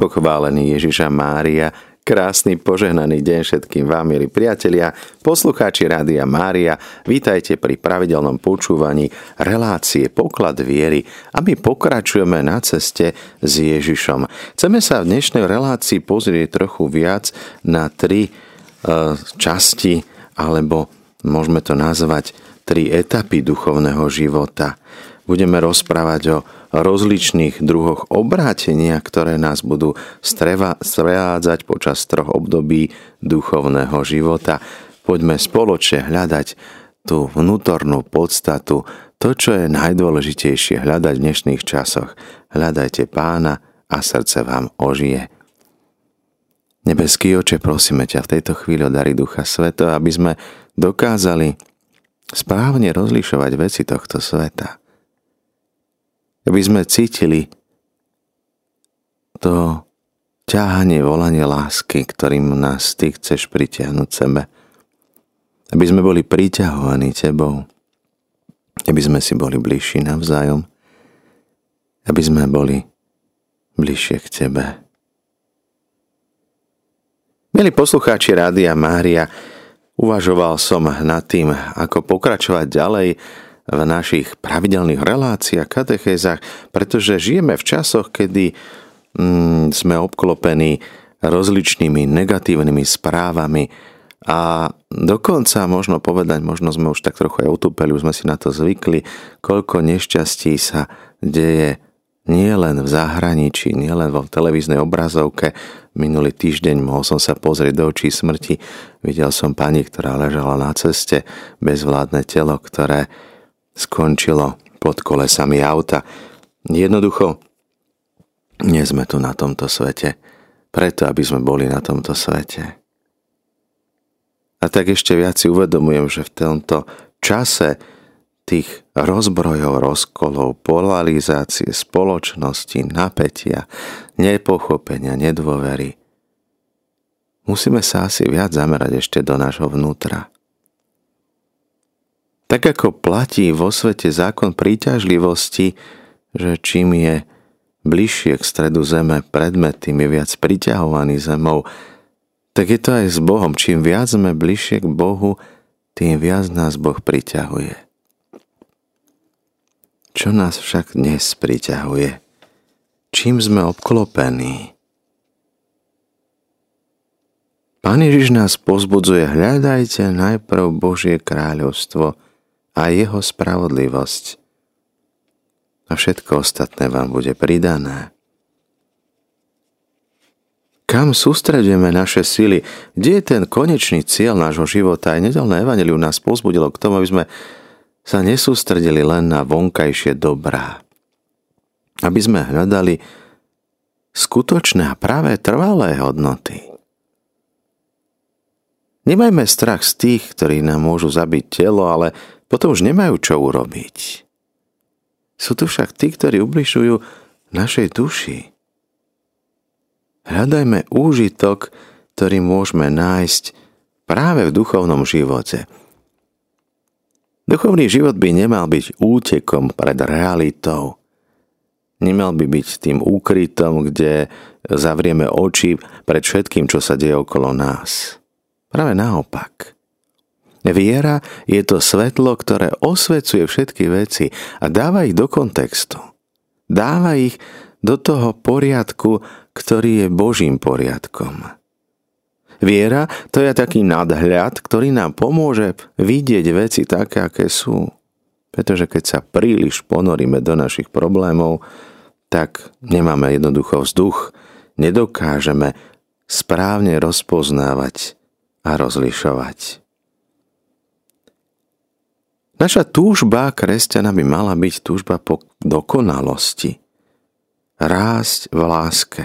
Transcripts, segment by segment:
pochválený Ježiša Mária, krásny požehnaný deň všetkým vám, milí priatelia, poslucháči Rádia Mária, vítajte pri pravidelnom počúvaní relácie Poklad viery a my pokračujeme na ceste s Ježišom. Chceme sa v dnešnej relácii pozrieť trochu viac na tri e, časti, alebo môžeme to nazvať tri etapy duchovného života. Budeme rozprávať o rozličných druhoch obrátenia, ktoré nás budú strevádzať počas troch období duchovného života. Poďme spoločne hľadať tú vnútornú podstatu, to, čo je najdôležitejšie hľadať v dnešných časoch. Hľadajte pána a srdce vám ožije. Nebeský oče, prosíme ťa v tejto chvíli o dary Ducha Sveto, aby sme dokázali správne rozlišovať veci tohto sveta aby sme cítili to ťahanie, volanie lásky, ktorým nás Ty chceš pritiahnuť sebe. Aby sme boli priťahovaní Tebou. Aby sme si boli bližší navzájom. Aby sme boli bližšie k Tebe. Milí poslucháči Rádia Mária, uvažoval som nad tým, ako pokračovať ďalej v našich pravidelných reláciách, katechézach, pretože žijeme v časoch, kedy mm, sme obklopení rozličnými negatívnymi správami a dokonca možno povedať, možno sme už tak trochu aj utúpeli, už sme si na to zvykli, koľko nešťastí sa deje nie len v zahraničí, nie len vo televíznej obrazovke. Minulý týždeň mohol som sa pozrieť do očí smrti. Videl som pani, ktorá ležala na ceste, bezvládne telo, ktoré skončilo pod kolesami auta. Jednoducho, nie sme tu na tomto svete, preto aby sme boli na tomto svete. A tak ešte viac si uvedomujem, že v tomto čase tých rozbrojov, rozkolov, polarizácie spoločnosti, napätia, nepochopenia, nedôvery, musíme sa asi viac zamerať ešte do nášho vnútra. Tak ako platí vo svete zákon príťažlivosti, že čím je bližšie k stredu zeme predmet, tým je viac priťahovaný zemou, tak je to aj s Bohom. Čím viac sme bližšie k Bohu, tým viac nás Boh priťahuje. Čo nás však dnes priťahuje? Čím sme obklopení? Pán Ježiš nás pozbudzuje, hľadajte najprv Božie kráľovstvo – a jeho spravodlivosť. A všetko ostatné vám bude pridané. Kam sústredujeme naše sily? Kde je ten konečný cieľ nášho života? Aj nedelné evaneliu nás pozbudilo k tomu, aby sme sa nesústredili len na vonkajšie dobrá. Aby sme hľadali skutočné a práve trvalé hodnoty. Nemajme strach z tých, ktorí nám môžu zabiť telo, ale potom už nemajú čo urobiť. Sú tu však tí, ktorí ubližujú našej duši. Hľadajme úžitok, ktorý môžeme nájsť práve v duchovnom živote. Duchovný život by nemal byť útekom pred realitou. Nemal by byť tým úkrytom, kde zavrieme oči pred všetkým, čo sa deje okolo nás. Práve naopak. Viera je to svetlo, ktoré osvecuje všetky veci a dáva ich do kontextu. Dáva ich do toho poriadku, ktorý je Božím poriadkom. Viera to je taký nadhľad, ktorý nám pomôže vidieť veci také, aké sú. Pretože keď sa príliš ponoríme do našich problémov, tak nemáme jednoducho vzduch, nedokážeme správne rozpoznávať a rozlišovať. Naša túžba kresťana by mala byť túžba po dokonalosti. Rásť v láske.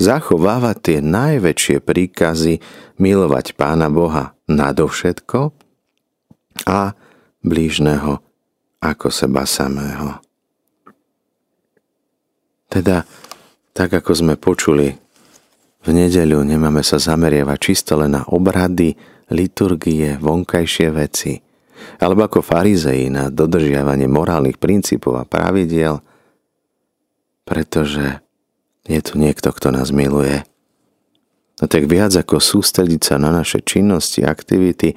Zachovávať tie najväčšie príkazy milovať Pána Boha nadovšetko a blížneho ako seba samého. Teda, tak ako sme počuli, v nedeľu nemáme sa zameriavať čisto len na obrady, liturgie, vonkajšie veci – alebo ako farizei na dodržiavanie morálnych princípov a pravidiel, pretože Je tu niekto, kto nás miluje. No tak viac ako sústrediť sa na naše činnosti, aktivity,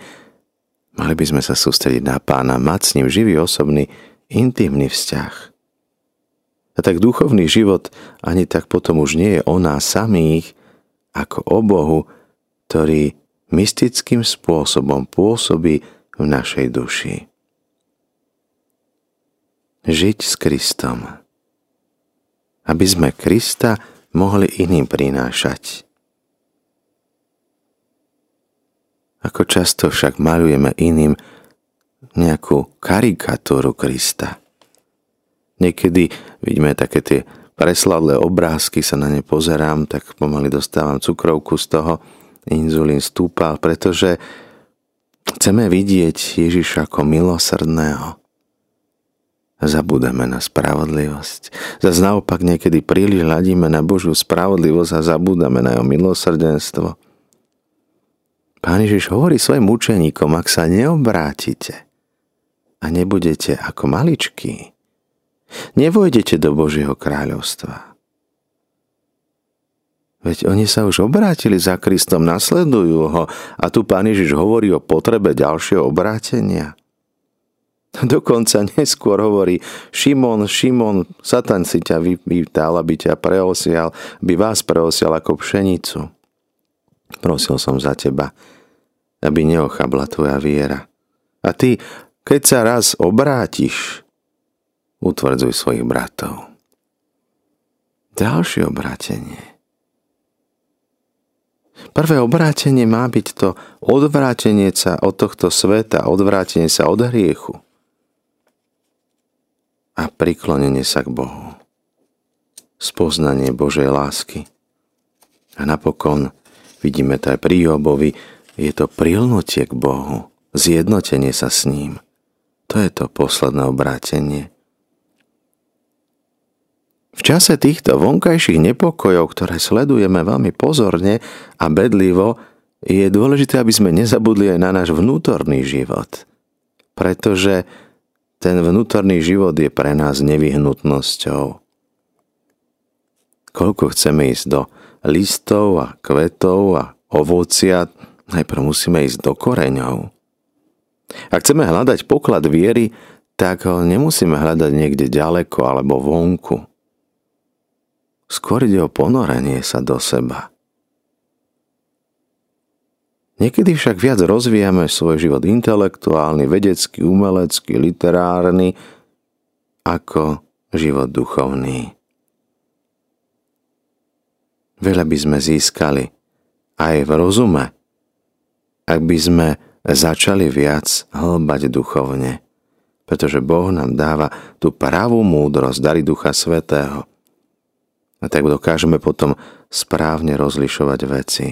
mali by sme sa sústrediť na pána, mať s ním živý, osobný, intimný vzťah. A tak duchovný život ani tak potom už nie je o nás samých, ako o Bohu, ktorý mystickým spôsobom pôsobí v našej duši. Žiť s Kristom. Aby sme Krista mohli iným prinášať. Ako často však malujeme iným nejakú karikatúru Krista. Niekedy vidíme také tie presladlé obrázky, sa na ne pozerám, tak pomaly dostávam cukrovku z toho, inzulín stúpal, pretože chceme vidieť Ježiša ako milosrdného. Zabúdame na spravodlivosť. Zas naopak niekedy príliš hľadíme na Božiu spravodlivosť a zabúdame na jeho milosrdenstvo. Pán Ježiš hovorí svojim učeníkom, ak sa neobrátite a nebudete ako maličkí, nevojdete do Božieho kráľovstva. Veď oni sa už obrátili za Kristom, nasledujú ho a tu Pán Ježiš hovorí o potrebe ďalšieho obrátenia. Dokonca neskôr hovorí, Šimon, Šimon, Satan si ťa vypýtal, aby ťa preosial, by vás preosial ako pšenicu. Prosil som za teba, aby neochabla tvoja viera. A ty, keď sa raz obrátiš, utvrdzuj svojich bratov. Ďalšie obrátenie. Prvé obrátenie má byť to odvrátenie sa od tohto sveta, odvrátenie sa od hriechu a priklonenie sa k Bohu. Spoznanie Božej lásky. A napokon vidíme to aj pri Jobovi, je to prilnutie k Bohu, zjednotenie sa s ním. To je to posledné obrátenie. V čase týchto vonkajších nepokojov, ktoré sledujeme veľmi pozorne a bedlivo, je dôležité, aby sme nezabudli aj na náš vnútorný život. Pretože ten vnútorný život je pre nás nevyhnutnosťou. Koľko chceme ísť do listov a kvetov a ovocia, Najprv musíme ísť do koreňov. Ak chceme hľadať poklad viery, tak ho nemusíme hľadať niekde ďaleko alebo vonku. Skôr ide o ponorenie sa do seba. Niekedy však viac rozvíjame svoj život intelektuálny, vedecký, umelecký, literárny, ako život duchovný. Veľa by sme získali aj v rozume, ak by sme začali viac hlbať duchovne, pretože Boh nám dáva tú pravú múdrosť, dary Ducha Svetého. Tak dokážeme potom správne rozlišovať veci.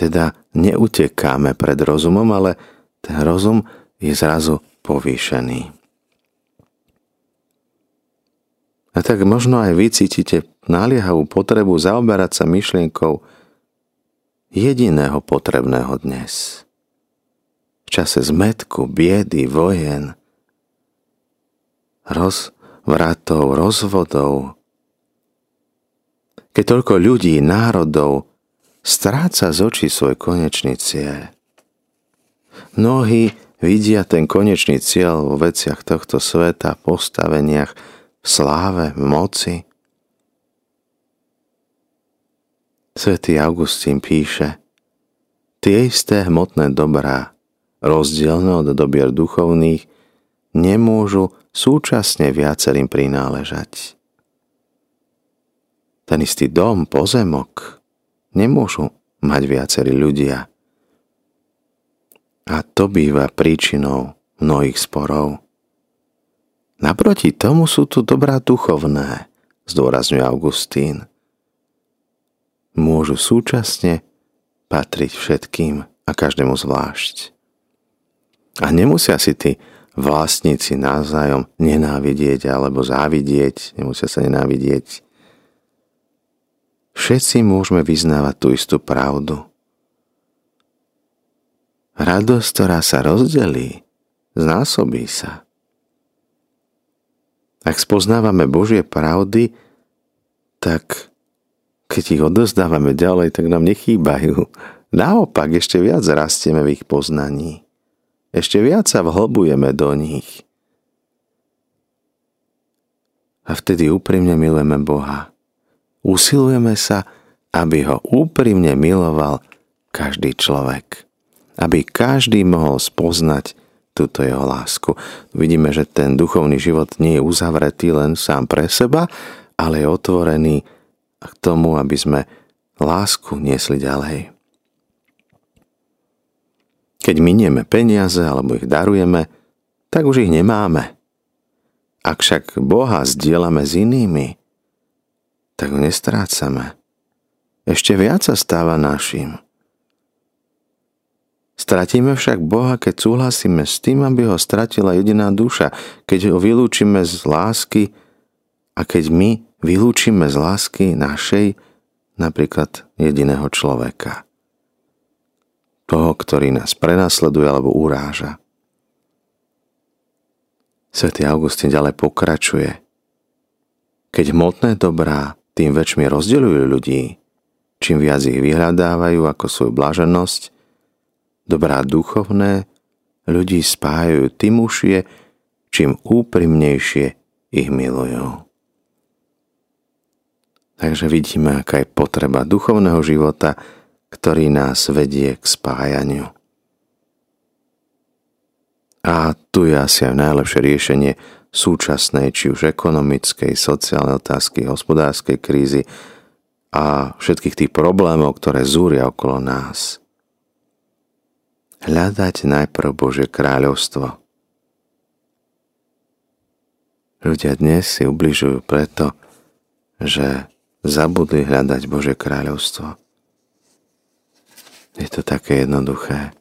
Teda neutekáme pred rozumom, ale ten rozum je zrazu povýšený. A tak možno aj vy cítite naliehavú potrebu zaoberať sa myšlienkou jediného potrebného dnes. V čase zmetku, biedy, vojen, rozvratov, rozvodov, keď toľko ľudí, národov stráca z očí svoj konečný cieľ. Mnohí vidia ten konečný cieľ vo veciach tohto sveta, postaveniach, v sláve, v moci – Svetý Augustín píše, tie isté hmotné dobrá, rozdielne od dobier duchovných, nemôžu súčasne viacerým prináležať. Ten istý dom, pozemok, nemôžu mať viacerí ľudia. A to býva príčinou mnohých sporov. Naproti tomu sú tu dobrá duchovné, zdôrazňuje Augustín môžu súčasne patriť všetkým a každému zvlášť. A nemusia si tí vlastníci navzájom nenávidieť alebo závidieť, nemusia sa nenávidieť. Všetci môžeme vyznávať tú istú pravdu. Radosť, ktorá sa rozdelí, znásobí sa. Ak spoznávame Božie pravdy, tak keď ich odozdávame ďalej, tak nám nechýbajú. Naopak, ešte viac rastieme v ich poznaní. Ešte viac sa vhlbujeme do nich. A vtedy úprimne milujeme Boha. Usilujeme sa, aby ho úprimne miloval každý človek. Aby každý mohol spoznať túto jeho lásku. Vidíme, že ten duchovný život nie je uzavretý len sám pre seba, ale je otvorený k tomu, aby sme lásku niesli ďalej. Keď minieme peniaze alebo ich darujeme, tak už ich nemáme. Ak však Boha zdieľame s inými, tak ho nestrácame. Ešte viac sa stáva našim. Stratíme však Boha, keď súhlasíme s tým, aby ho stratila jediná duša, keď ho vylúčime z lásky a keď my vylúčime z lásky našej napríklad jediného človeka. Toho, ktorý nás prenasleduje alebo uráža. Svetý Augustín ďalej pokračuje. Keď hmotné dobrá tým väčšmi rozdeľujú ľudí, čím viac ich vyhľadávajú ako svoju blaženosť, dobrá duchovné ľudí spájajú tým ušie, čím úprimnejšie ich milujú. Takže vidíme, aká je potreba duchovného života, ktorý nás vedie k spájaniu. A tu je asi aj najlepšie riešenie súčasnej, či už ekonomickej, sociálnej otázky, hospodárskej krízy a všetkých tých problémov, ktoré zúria okolo nás. Hľadať najprv Božie kráľovstvo. Ľudia dnes si ubližujú preto, že zabudli hľadať Bože kráľovstvo. Je to také jednoduché.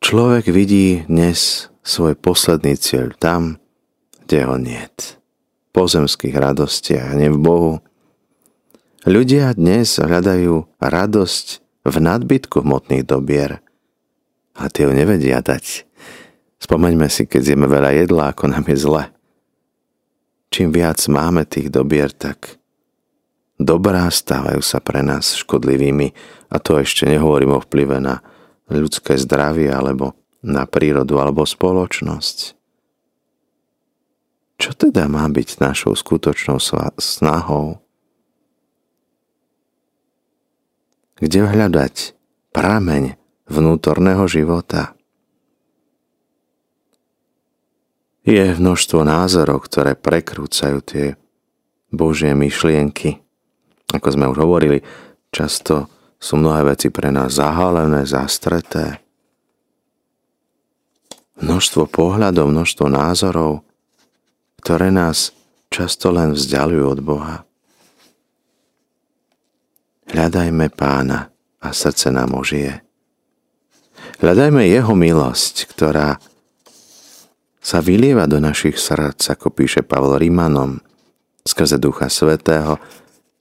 Človek vidí dnes svoj posledný cieľ tam, kde ho niet. Pozemských radostiach a nie v Bohu. Ľudia dnes hľadajú radosť v nadbytku hmotných dobier. A tie ho nevedia dať. Spomeňme si, keď zjeme veľa jedla, ako nám je zle čím viac máme tých dobier, tak dobrá stávajú sa pre nás škodlivými a to ešte nehovorím o vplyve na ľudské zdravie alebo na prírodu alebo spoločnosť. Čo teda má byť našou skutočnou snahou? Kde hľadať prameň vnútorného života? Je množstvo názorov, ktoré prekrúcajú tie Božie myšlienky. Ako sme už hovorili, často sú mnohé veci pre nás zahalené, zastreté. Množstvo pohľadov, množstvo názorov, ktoré nás často len vzdialujú od Boha. Hľadajme pána a srdce nám ožije. Hľadajme jeho milosť, ktorá sa vylieva do našich srdc, ako píše Pavol Rímanom, skrze Ducha Svetého,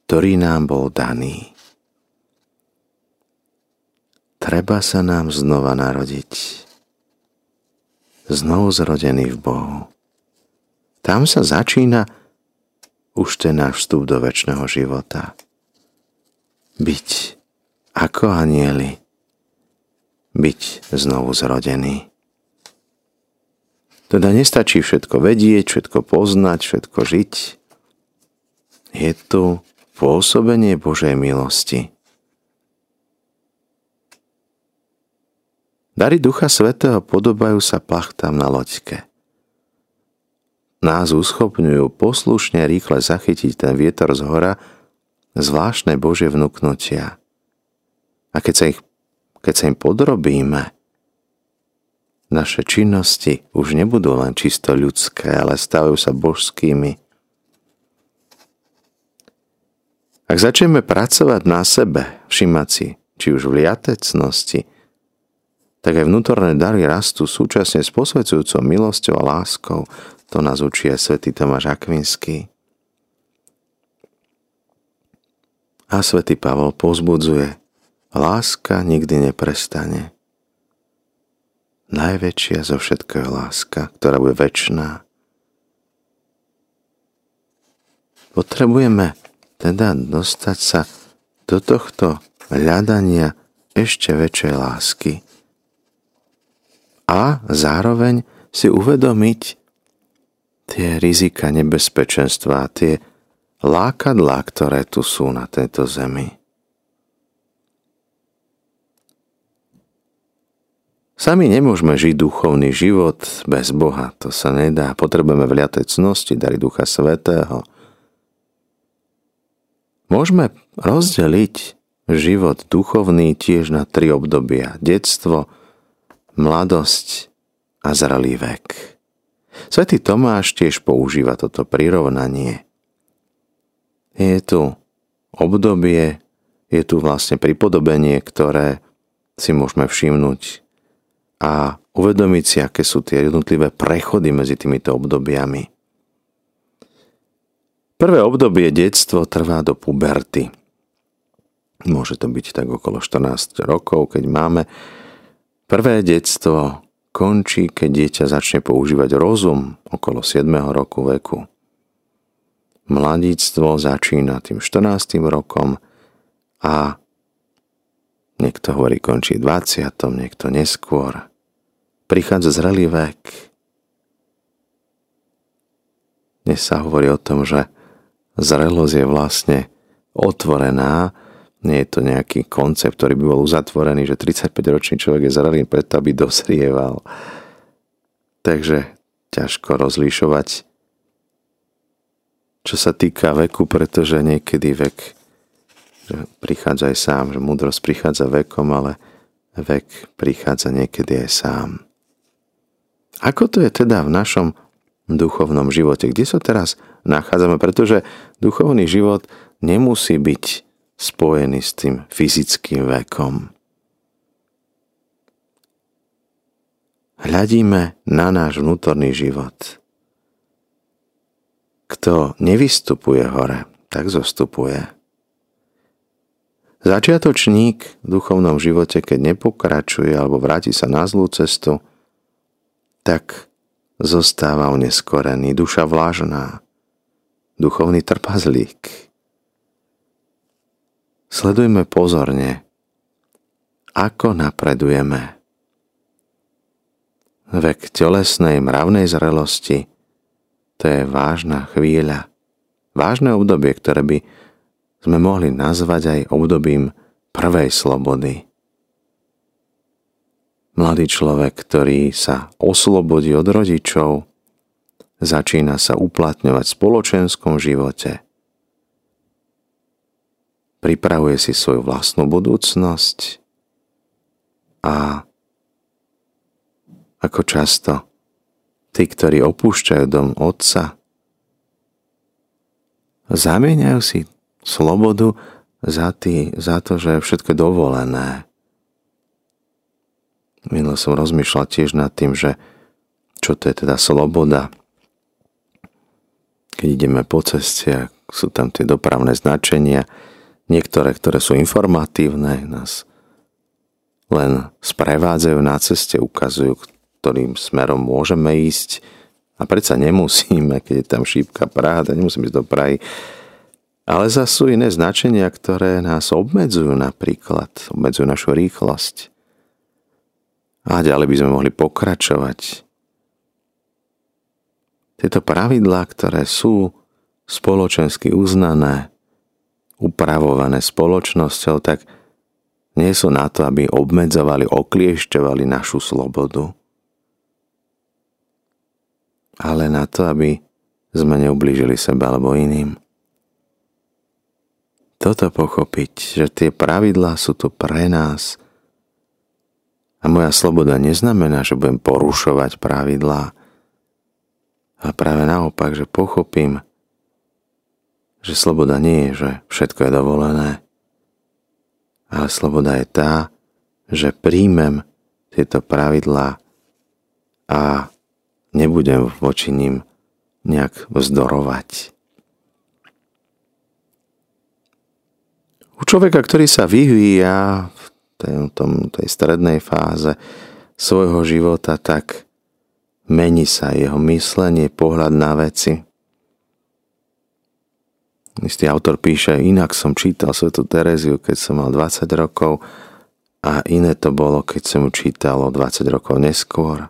ktorý nám bol daný. Treba sa nám znova narodiť. Znovu zrodený v Bohu. Tam sa začína už ten náš vstup do väčšného života. Byť ako anieli. Byť znovu zrodený. Teda nestačí všetko vedieť, všetko poznať, všetko žiť. Je tu pôsobenie Božej milosti. Dary Ducha Svetého podobajú sa plachtám na loďke. Nás uschopňujú poslušne rýchle zachytiť ten vietor z hora, zvláštne Božie vnúknutia. A keď sa, ich, keď sa im podrobíme, naše činnosti už nebudú len čisto ľudské, ale stávajú sa božskými. Ak začneme pracovať na sebe, všimať si, či už v liatecnosti, tak aj vnútorné dary rastú súčasne s posvedzujúcou milosťou a láskou. To nás učí aj svätý Tomáš Akvinský. A svätý Pavol pozbudzuje, láska nikdy neprestane. najväčšia zo všetkého láska, ktorá bude väčšiná. Potrebujeme teda dostať sa do tohto hľadania ešte väčšej lásky. A zároveň si uvedomiť tie rizika nebezpečenstva, tie lákadlá, ktoré tu sú na tejto zemi. Sami nemôžeme žiť duchovný život bez Boha, to sa nedá. Potrebujeme vliate cnosti, dary Ducha Svetého. Môžeme rozdeliť život duchovný tiež na tri obdobia. Detstvo, mladosť a zralý vek. Svetý Tomáš tiež používa toto prirovnanie. Je tu obdobie, je tu vlastne pripodobenie, ktoré si môžeme všimnúť a uvedomiť si, aké sú tie jednotlivé prechody medzi týmito obdobiami. Prvé obdobie detstvo trvá do puberty. Môže to byť tak okolo 14 rokov, keď máme. Prvé detstvo končí, keď dieťa začne používať rozum okolo 7 roku veku. Mladíctvo začína tým 14. rokom a Niekto hovorí, končí 20, niekto neskôr. Prichádza zrelý vek. Dnes sa hovorí o tom, že zrelosť je vlastne otvorená, nie je to nejaký koncept, ktorý by bol uzatvorený, že 35-ročný človek je zrelý preto, aby dosrieval. Takže ťažko rozlišovať, čo sa týka veku, pretože niekedy vek že prichádza aj sám, že múdrosť prichádza vekom, ale vek prichádza niekedy aj sám. Ako to je teda v našom duchovnom živote? Kde sa teraz nachádzame? Pretože duchovný život nemusí byť spojený s tým fyzickým vekom. Hľadíme na náš vnútorný život. Kto nevystupuje hore, tak zostupuje. Začiatočník v duchovnom živote, keď nepokračuje alebo vráti sa na zlú cestu, tak zostáva uneskorený, duša vlážná, duchovný trpazlík. Sledujme pozorne, ako napredujeme. Vek telesnej mravnej zrelosti to je vážna chvíľa, vážne obdobie, ktoré by sme mohli nazvať aj obdobím prvej slobody. Mladý človek, ktorý sa oslobodí od rodičov, začína sa uplatňovať v spoločenskom živote. Pripravuje si svoju vlastnú budúcnosť a ako často tí, ktorí opúšťajú dom otca, zamieňajú si slobodu za, tý, za to, že je všetko dovolené. Minul som rozmýšľal tiež nad tým, že čo to je teda sloboda. Keď ideme po ceste, sú tam tie dopravné značenia, niektoré, ktoré sú informatívne, nás len sprevádzajú na ceste, ukazujú, ktorým smerom môžeme ísť a predsa nemusíme, keď je tam šípka Praha, tak nemusíme ísť do Prahy ale zase sú iné značenia, ktoré nás obmedzujú napríklad, obmedzujú našu rýchlosť. A ďalej by sme mohli pokračovať. Tieto pravidlá, ktoré sú spoločensky uznané, upravované spoločnosťou, tak nie sú na to, aby obmedzovali, okliešťovali našu slobodu, ale na to, aby sme neublížili sebe alebo iným toto pochopiť, že tie pravidlá sú tu pre nás. A moja sloboda neznamená, že budem porušovať pravidlá. A práve naopak, že pochopím, že sloboda nie je, že všetko je dovolené, ale sloboda je tá, že príjmem tieto pravidlá a nebudem voči ním nejak vzdorovať. U človeka, ktorý sa vyvíja v tom, tej strednej fáze, svojho života, tak mení sa jeho myslenie, pohľad na veci. Istý autor píše, inak som čítal Svetu Tereziu, keď som mal 20 rokov a iné to bolo, keď som ju čítal o 20 rokov neskôr.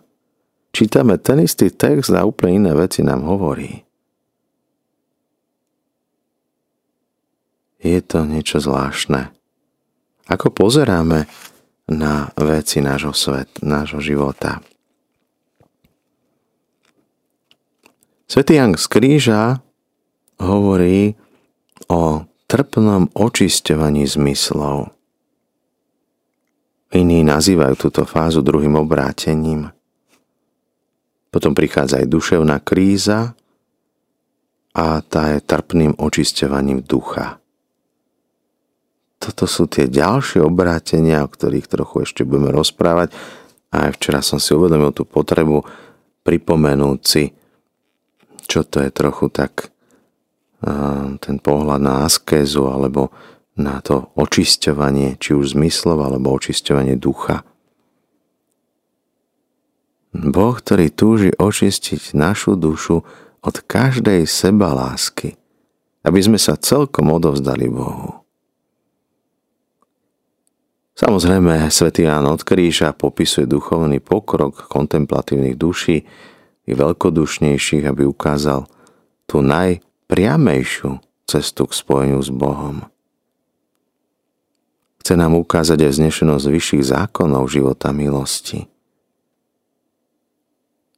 Čítame ten istý text a úplne iné veci nám hovorí. Je to niečo zvláštne. Ako pozeráme na veci nášho svet, nášho života. Svetý Jan z Kríža hovorí o trpnom očisťovaní zmyslov. Iní nazývajú túto fázu druhým obrátením. Potom prichádza aj duševná kríza a tá je trpným očisťovaním ducha. Toto sú tie ďalšie obrátenia, o ktorých trochu ešte budeme rozprávať. A aj včera som si uvedomil tú potrebu pripomenúť si, čo to je trochu tak ten pohľad na askézu alebo na to očisťovanie, či už zmyslov, alebo očisťovanie ducha. Boh, ktorý túži očistiť našu dušu od každej seba lásky, aby sme sa celkom odovzdali Bohu. Samozrejme, svätý Ján od Kríža popisuje duchovný pokrok kontemplatívnych duší i veľkodušnejších, aby ukázal tú najpriamejšiu cestu k spojeniu s Bohom. Chce nám ukázať aj znešenosť vyšších zákonov života milosti.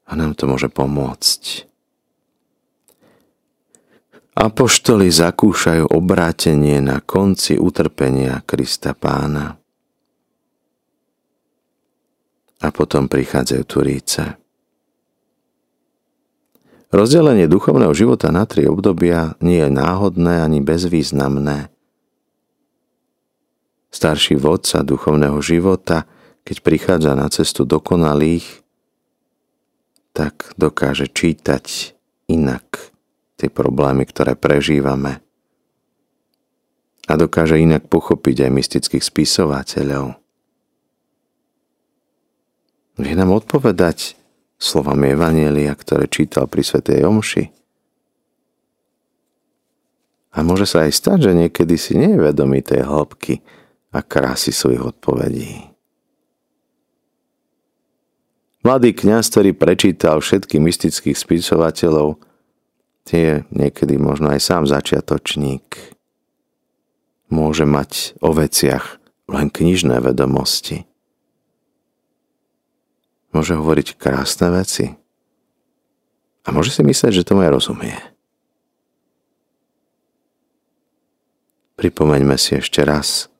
A nám to môže pomôcť. Apoštoli zakúšajú obrátenie na konci utrpenia Krista pána a potom prichádzajú turíce. Rozdelenie duchovného života na tri obdobia nie je náhodné ani bezvýznamné. Starší vodca duchovného života, keď prichádza na cestu dokonalých, tak dokáže čítať inak tie problémy, ktoré prežívame. A dokáže inak pochopiť aj mystických spisovateľov. Vie nám odpovedať slovami Evanielia, ktoré čítal pri Svetej Omši. A môže sa aj stať, že niekedy si nie je vedomý tej hĺbky a krásy svojich odpovedí. Mladý kňaz, ktorý prečítal všetkých mystických spisovateľov, tie niekedy možno aj sám začiatočník. Môže mať o veciach len knižné vedomosti môže hovoriť krásne veci. A môže si myslieť, že tomu aj rozumie. Pripomeňme si ešte raz,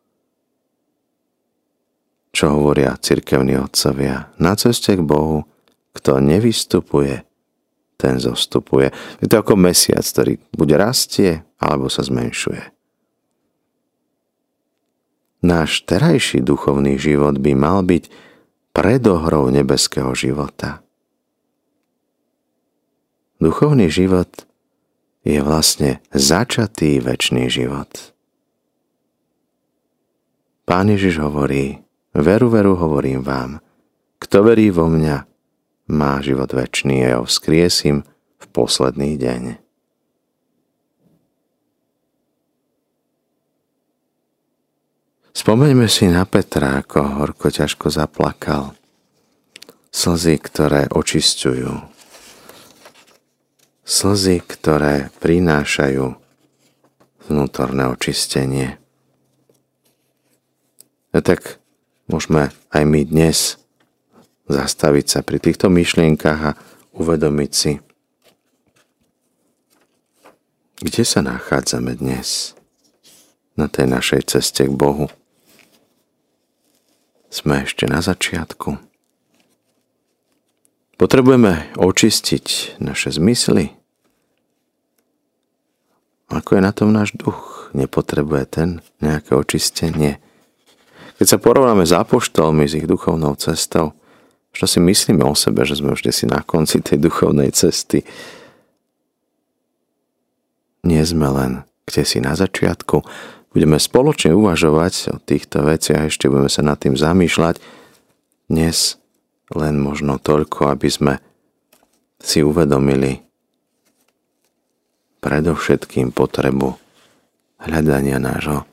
čo hovoria cirkevní otcovia. Na ceste k Bohu, kto nevystupuje, ten zostupuje. Je to ako mesiac, ktorý buď rastie, alebo sa zmenšuje. Náš terajší duchovný život by mal byť predohrou nebeského života. Duchovný život je vlastne začatý väčší život. Pán Ježiš hovorí, veru, veru hovorím vám, kto verí vo mňa, má život väčší a ja ho vzkriesím v posledný deň. Spomeňme si na Petra, ako horko ťažko zaplakal. Slzy, ktoré očisťujú. Slzy, ktoré prinášajú vnútorné očistenie. A tak môžeme aj my dnes zastaviť sa pri týchto myšlienkach a uvedomiť si, kde sa nachádzame dnes na tej našej ceste k Bohu. Sme ešte na začiatku. Potrebujeme očistiť naše zmysly. Ako je na tom náš duch? Nepotrebuje ten nejaké očistenie. Keď sa porovnáme s apoštolmi, s ich duchovnou cestou, čo si myslíme o sebe, že sme už si na konci tej duchovnej cesty. Nie sme len kde si na začiatku, budeme spoločne uvažovať o týchto veciach, ešte budeme sa nad tým zamýšľať dnes len možno toľko, aby sme si uvedomili predovšetkým potrebu hľadania nášho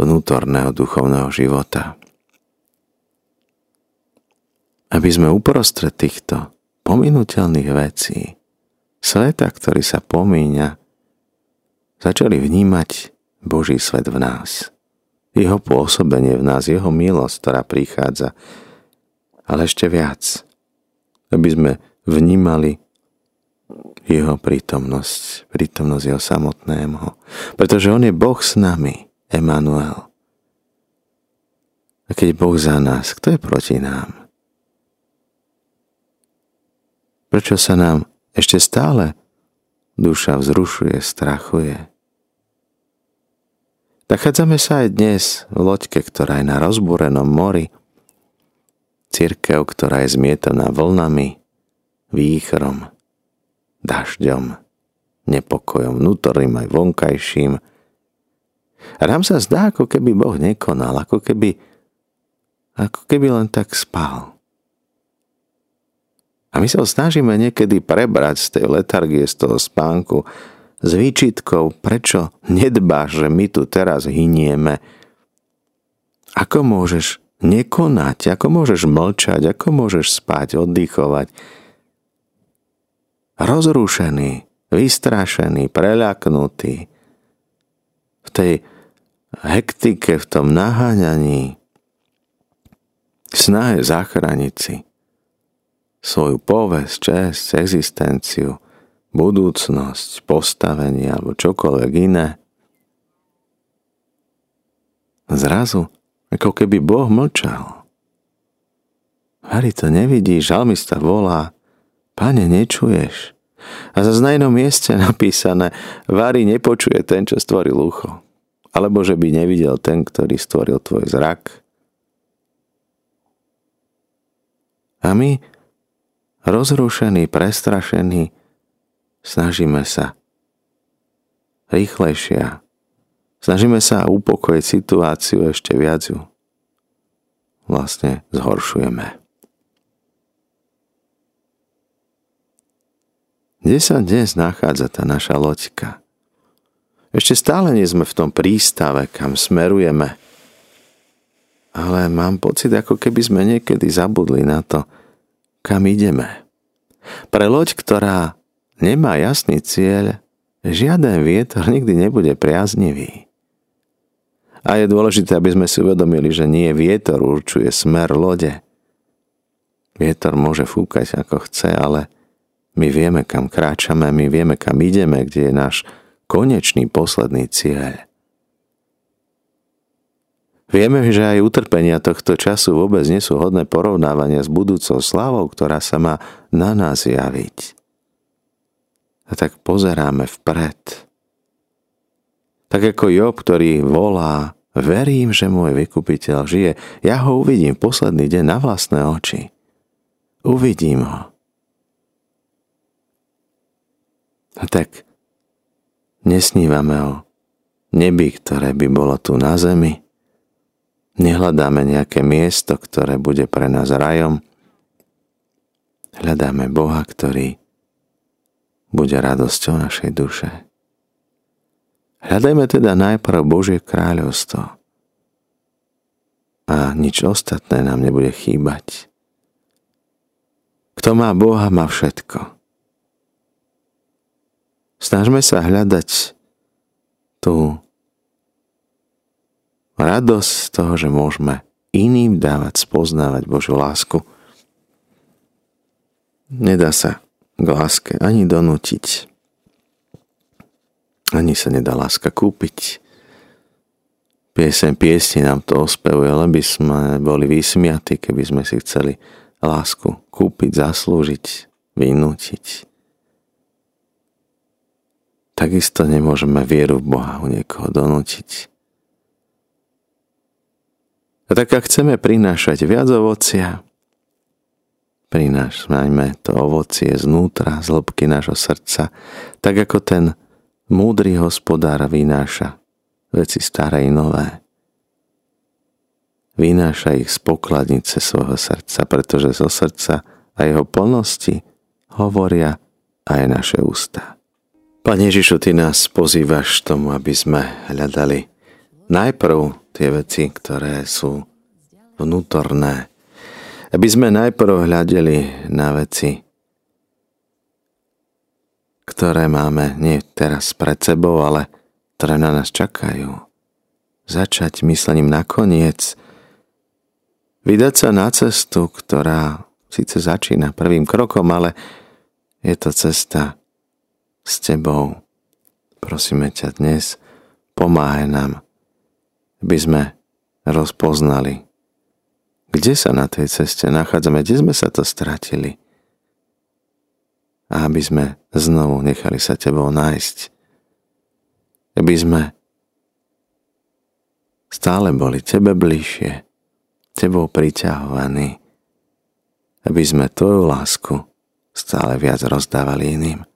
vnútorného duchovného života. Aby sme uprostred týchto pominuteľných vecí, sveta, ktorý sa pomíňa, začali vnímať Boží svet v nás. Jeho pôsobenie v nás, jeho milosť, ktorá prichádza. Ale ešte viac, aby sme vnímali jeho prítomnosť, prítomnosť jeho samotného. Pretože on je Boh s nami, Emanuel. A keď Boh za nás, kto je proti nám? Prečo sa nám ešte stále duša vzrušuje, strachuje? Nachádzame sa aj dnes v loďke, ktorá je na rozbúrenom mori, církev, ktorá je zmietaná vlnami, výchrom, dažďom, nepokojom vnútorným aj vonkajším. A nám sa zdá, ako keby Boh nekonal, ako keby, ako keby len tak spal. A my sa snažíme niekedy prebrať z tej letargie, z toho spánku, s výčitkou, prečo nedbáš, že my tu teraz hynieme. Ako môžeš nekonať, ako môžeš mlčať, ako môžeš spať, oddychovať. Rozrušený, vystrašený, preľaknutý, v tej hektike, v tom naháňaní, snahe zachrániť si svoju povesť, čest, existenciu, budúcnosť, postavenie alebo čokoľvek iné. Zrazu, ako keby Boh mlčal. Hari to nevidí, žalmista volá, pane, nečuješ. A za na inom mieste napísané, Vary nepočuje ten, čo stvoril ucho. Alebo že by nevidel ten, ktorý stvoril tvoj zrak. A my rozrušení, prestrašení, snažíme sa rýchlejšia. Snažíme sa upokojiť situáciu ešte viac ju vlastne zhoršujeme. Kde sa dnes nachádza tá naša loďka? Ešte stále nie sme v tom prístave, kam smerujeme. Ale mám pocit, ako keby sme niekedy zabudli na to, kam ideme. Pre loď, ktorá nemá jasný cieľ, žiaden vietor nikdy nebude priaznivý. A je dôležité, aby sme si uvedomili, že nie vietor určuje smer lode. Vietor môže fúkať ako chce, ale my vieme, kam kráčame, my vieme, kam ideme, kde je náš konečný posledný cieľ. Vieme, že aj utrpenia tohto času vôbec nie sú hodné porovnávania s budúcou slávou, ktorá sa má na nás javiť. A tak pozeráme vpred. Tak ako Job, ktorý volá, verím, že môj vykupiteľ žije, ja ho uvidím posledný deň na vlastné oči. Uvidím ho. A tak nesnívame o nebi, ktoré by bolo tu na zemi, Nehľadáme nejaké miesto, ktoré bude pre nás rajom. Hľadáme Boha, ktorý bude radosťou našej duše. Hľadajme teda najprv Božie kráľovstvo a nič ostatné nám nebude chýbať. Kto má Boha, má všetko. Snažme sa hľadať tú radosť toho, že môžeme iným dávať spoznávať Božiu lásku. Nedá sa k láske ani donútiť, ani sa nedá láska kúpiť. Piesem piesni nám to ospevuje, len sme boli vysmiatí, keby sme si chceli lásku kúpiť, zaslúžiť, vynútiť. Takisto nemôžeme vieru v Boha u niekoho donútiť. A tak ak chceme prinášať viac ovocia, prinášajme to ovocie znútra, z hĺbky nášho srdca, tak ako ten múdry hospodár vynáša veci staré i nové. vynáša ich z pokladnice svojho srdca, pretože zo srdca a jeho plnosti hovoria aj naše ústa. Pane Ježišu, Ty nás pozývaš tomu, aby sme hľadali najprv tie veci, ktoré sú vnútorné. Aby sme najprv hľadeli na veci, ktoré máme nie teraz pred sebou, ale ktoré na nás čakajú. Začať myslením nakoniec, vydať sa na cestu, ktorá síce začína prvým krokom, ale je to cesta s tebou. Prosíme ťa dnes, pomáhaj nám, aby sme rozpoznali, kde sa na tej ceste nachádzame, kde sme sa to stratili. A aby sme znovu nechali sa tebou nájsť. Aby sme stále boli tebe bližšie, tebou priťahovaní. Aby sme tvoju lásku stále viac rozdávali iným.